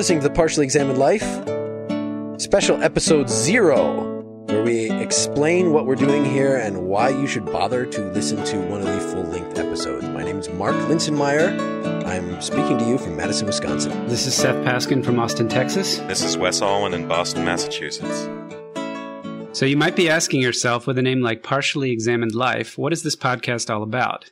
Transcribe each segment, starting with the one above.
listening to The Partially Examined Life, special episode zero, where we explain what we're doing here and why you should bother to listen to one of the full length episodes. My name is Mark Linsenmayer. I'm speaking to you from Madison, Wisconsin. This is Seth Paskin from Austin, Texas. This is Wes Alwan in Boston, Massachusetts. So you might be asking yourself, with a name like Partially Examined Life, what is this podcast all about?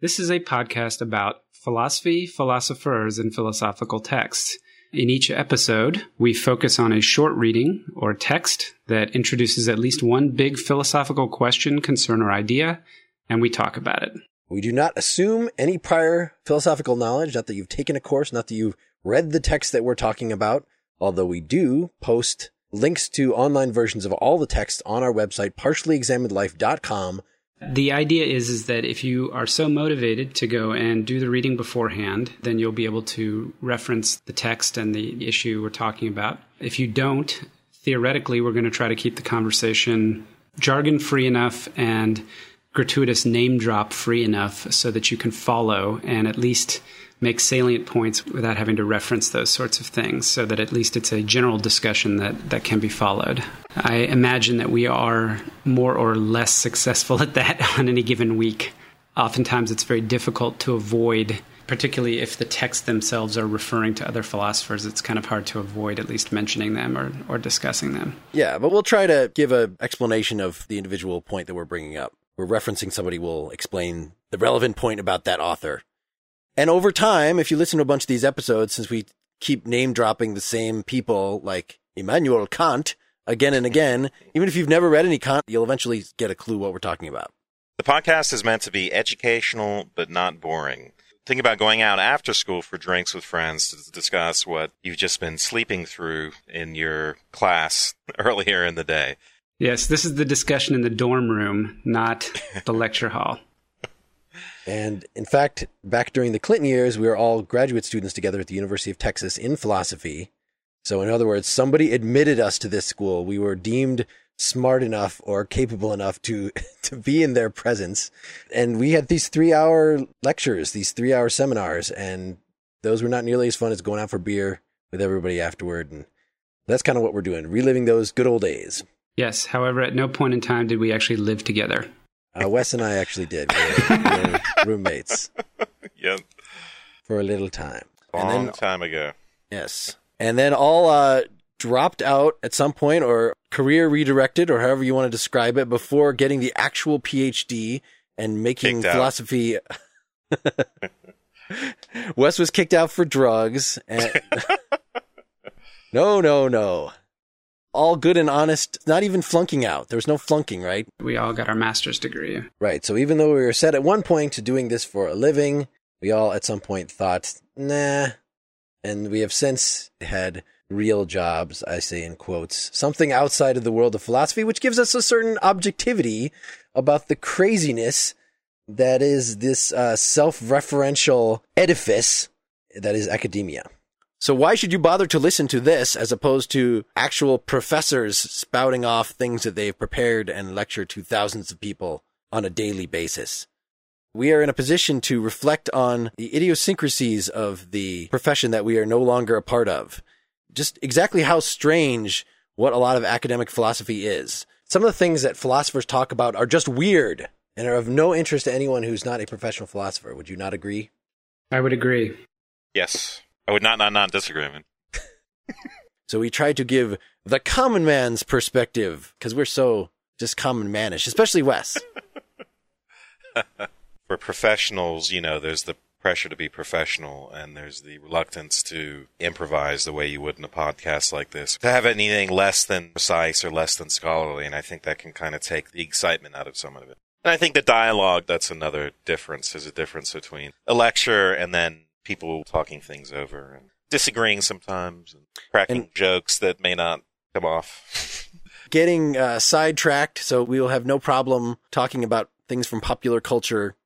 This is a podcast about philosophy, philosophers, and philosophical texts. In each episode, we focus on a short reading or text that introduces at least one big philosophical question, concern, or idea, and we talk about it. We do not assume any prior philosophical knowledge, not that you've taken a course, not that you've read the text that we're talking about, although we do post links to online versions of all the text on our website, partiallyexaminedlife.com. The idea is is that if you are so motivated to go and do the reading beforehand, then you'll be able to reference the text and the issue we're talking about. If you don't, theoretically we're going to try to keep the conversation jargon free enough and gratuitous name drop free enough so that you can follow and at least make salient points without having to reference those sorts of things so that at least it's a general discussion that, that can be followed. I imagine that we are more or less successful at that on any given week. Oftentimes it's very difficult to avoid particularly if the texts themselves are referring to other philosophers, it's kind of hard to avoid at least mentioning them or, or discussing them. Yeah, but we'll try to give an explanation of the individual point that we're bringing up. We're referencing somebody will explain the relevant point about that author. And over time, if you listen to a bunch of these episodes, since we keep name dropping the same people like Immanuel Kant again and again, even if you've never read any Kant, you'll eventually get a clue what we're talking about. The podcast is meant to be educational, but not boring. Think about going out after school for drinks with friends to discuss what you've just been sleeping through in your class earlier in the day. Yes, this is the discussion in the dorm room, not the lecture hall. And in fact, back during the Clinton years, we were all graduate students together at the University of Texas in philosophy. So, in other words, somebody admitted us to this school. We were deemed smart enough or capable enough to to be in their presence, and we had these three hour lectures, these three hour seminars, and those were not nearly as fun as going out for beer with everybody afterward. And that's kind of what we're doing, reliving those good old days. Yes. However, at no point in time did we actually live together. Uh, Wes and I actually did. We were, we were roommates. Yep. For a little time. Long and then, time ago. Yes. And then all uh, dropped out at some point or career redirected or however you want to describe it before getting the actual PhD and making kicked philosophy. Wes was kicked out for drugs. And... no, no, no all good and honest, not even flunking out. There was no flunking, right? We all got our master's degree. Right. So even though we were set at one point to doing this for a living, we all at some point thought, nah. And we have since had real jobs, I say in quotes, something outside of the world of philosophy, which gives us a certain objectivity about the craziness that is this uh, self referential edifice that is academia. So why should you bother to listen to this as opposed to actual professors spouting off things that they've prepared and lecture to thousands of people on a daily basis? We are in a position to reflect on the idiosyncrasies of the profession that we are no longer a part of. Just exactly how strange what a lot of academic philosophy is. Some of the things that philosophers talk about are just weird and are of no interest to anyone who's not a professional philosopher. Would you not agree? I would agree. Yes. I would not, not, not disagree. Man. so we try to give the common man's perspective because we're so just common manish, especially Wes. For professionals, you know, there's the pressure to be professional and there's the reluctance to improvise the way you would in a podcast like this. To have anything less than precise or less than scholarly, and I think that can kind of take the excitement out of some of it. And I think the dialogue, that's another difference. There's a difference between a lecture and then people talking things over and disagreeing sometimes and cracking and jokes that may not come off. getting uh, sidetracked, so we will have no problem talking about things from popular culture.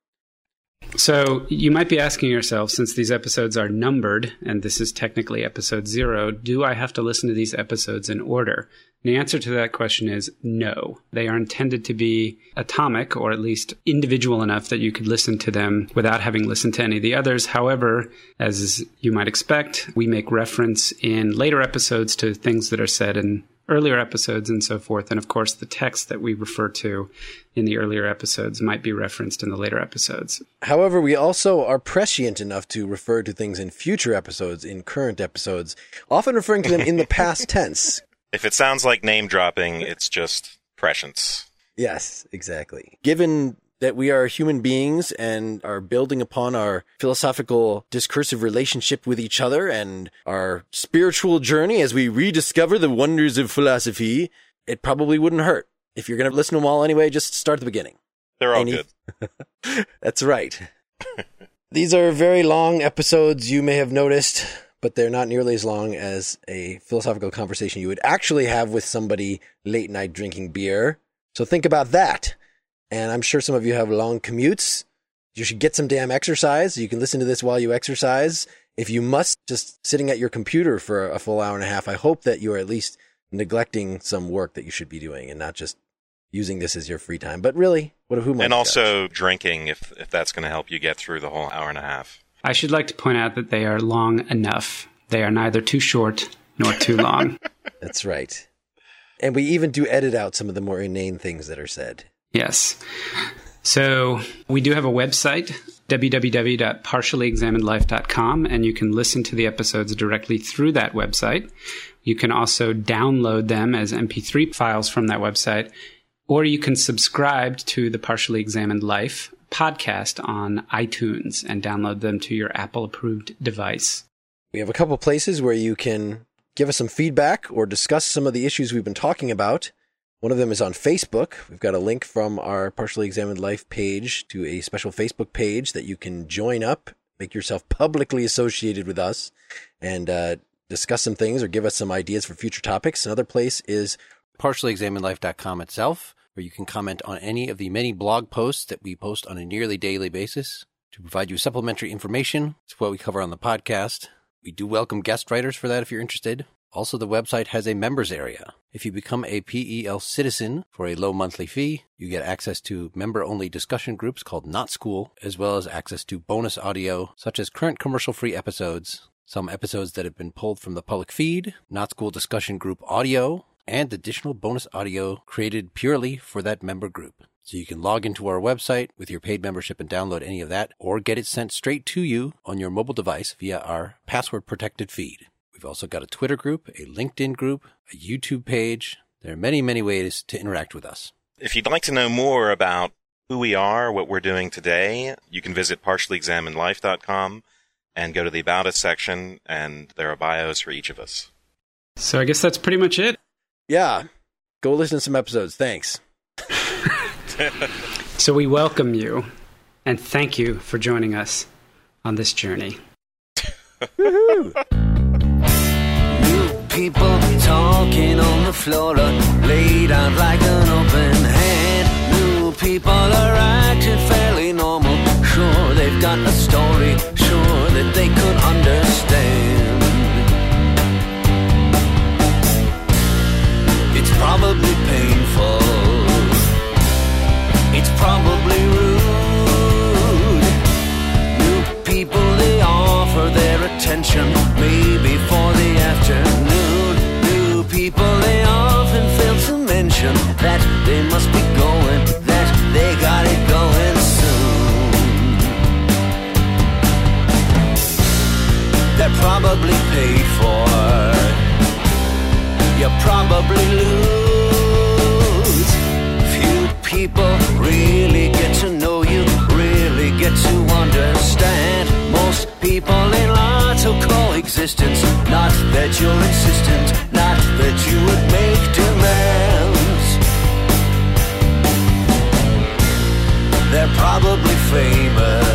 So you might be asking yourself, since these episodes are numbered, and this is technically episode zero, do I have to listen to these episodes in order? The answer to that question is no. They are intended to be atomic or at least individual enough that you could listen to them without having listened to any of the others. However, as you might expect, we make reference in later episodes to things that are said in earlier episodes and so forth. And of course, the text that we refer to in the earlier episodes might be referenced in the later episodes. However, we also are prescient enough to refer to things in future episodes, in current episodes, often referring to them in the past tense. If it sounds like name dropping, it's just prescience. Yes, exactly. Given that we are human beings and are building upon our philosophical discursive relationship with each other and our spiritual journey as we rediscover the wonders of philosophy, it probably wouldn't hurt. If you're going to listen to them all anyway, just start at the beginning. They're all Any- good. That's right. These are very long episodes, you may have noticed, but they're not nearly as long as a philosophical conversation you would actually have with somebody late night drinking beer. So think about that. And I'm sure some of you have long commutes. You should get some damn exercise. You can listen to this while you exercise. If you must, just sitting at your computer for a full hour and a half, I hope that you are at least neglecting some work that you should be doing and not just using this as your free time. But really, what who might And judge? also drinking if if that's going to help you get through the whole hour and a half. I should like to point out that they are long enough. They are neither too short nor too long. That's right. And we even do edit out some of the more inane things that are said. Yes. So we do have a website, www.partiallyexaminedlife.com, and you can listen to the episodes directly through that website. You can also download them as MP3 files from that website, or you can subscribe to the Partially Examined Life podcast on iTunes and download them to your Apple approved device. We have a couple places where you can give us some feedback or discuss some of the issues we've been talking about. One of them is on Facebook. We've got a link from our Partially Examined Life page to a special Facebook page that you can join up, make yourself publicly associated with us, and uh, discuss some things or give us some ideas for future topics. Another place is partiallyexaminedlife.com itself, where you can comment on any of the many blog posts that we post on a nearly daily basis to provide you supplementary information to what we cover on the podcast. We do welcome guest writers for that if you're interested. Also, the website has a members area. If you become a PEL citizen for a low monthly fee, you get access to member only discussion groups called Not School, as well as access to bonus audio, such as current commercial free episodes, some episodes that have been pulled from the public feed, Not School discussion group audio, and additional bonus audio created purely for that member group. So you can log into our website with your paid membership and download any of that, or get it sent straight to you on your mobile device via our password protected feed. We've also got a Twitter group, a LinkedIn group, a YouTube page. There are many, many ways to interact with us. If you'd like to know more about who we are, what we're doing today, you can visit partiallyexaminedlife.com and go to the About Us section, and there are bios for each of us. So I guess that's pretty much it. Yeah, go listen to some episodes. Thanks. So we welcome you and thank you for joining us on this journey. New people talking on the floor laid out like an open hand. New people are people really get to know you, really get to understand. Most people in lots of coexistence. Not that you're insistent, not that you would make demands. They're probably famous.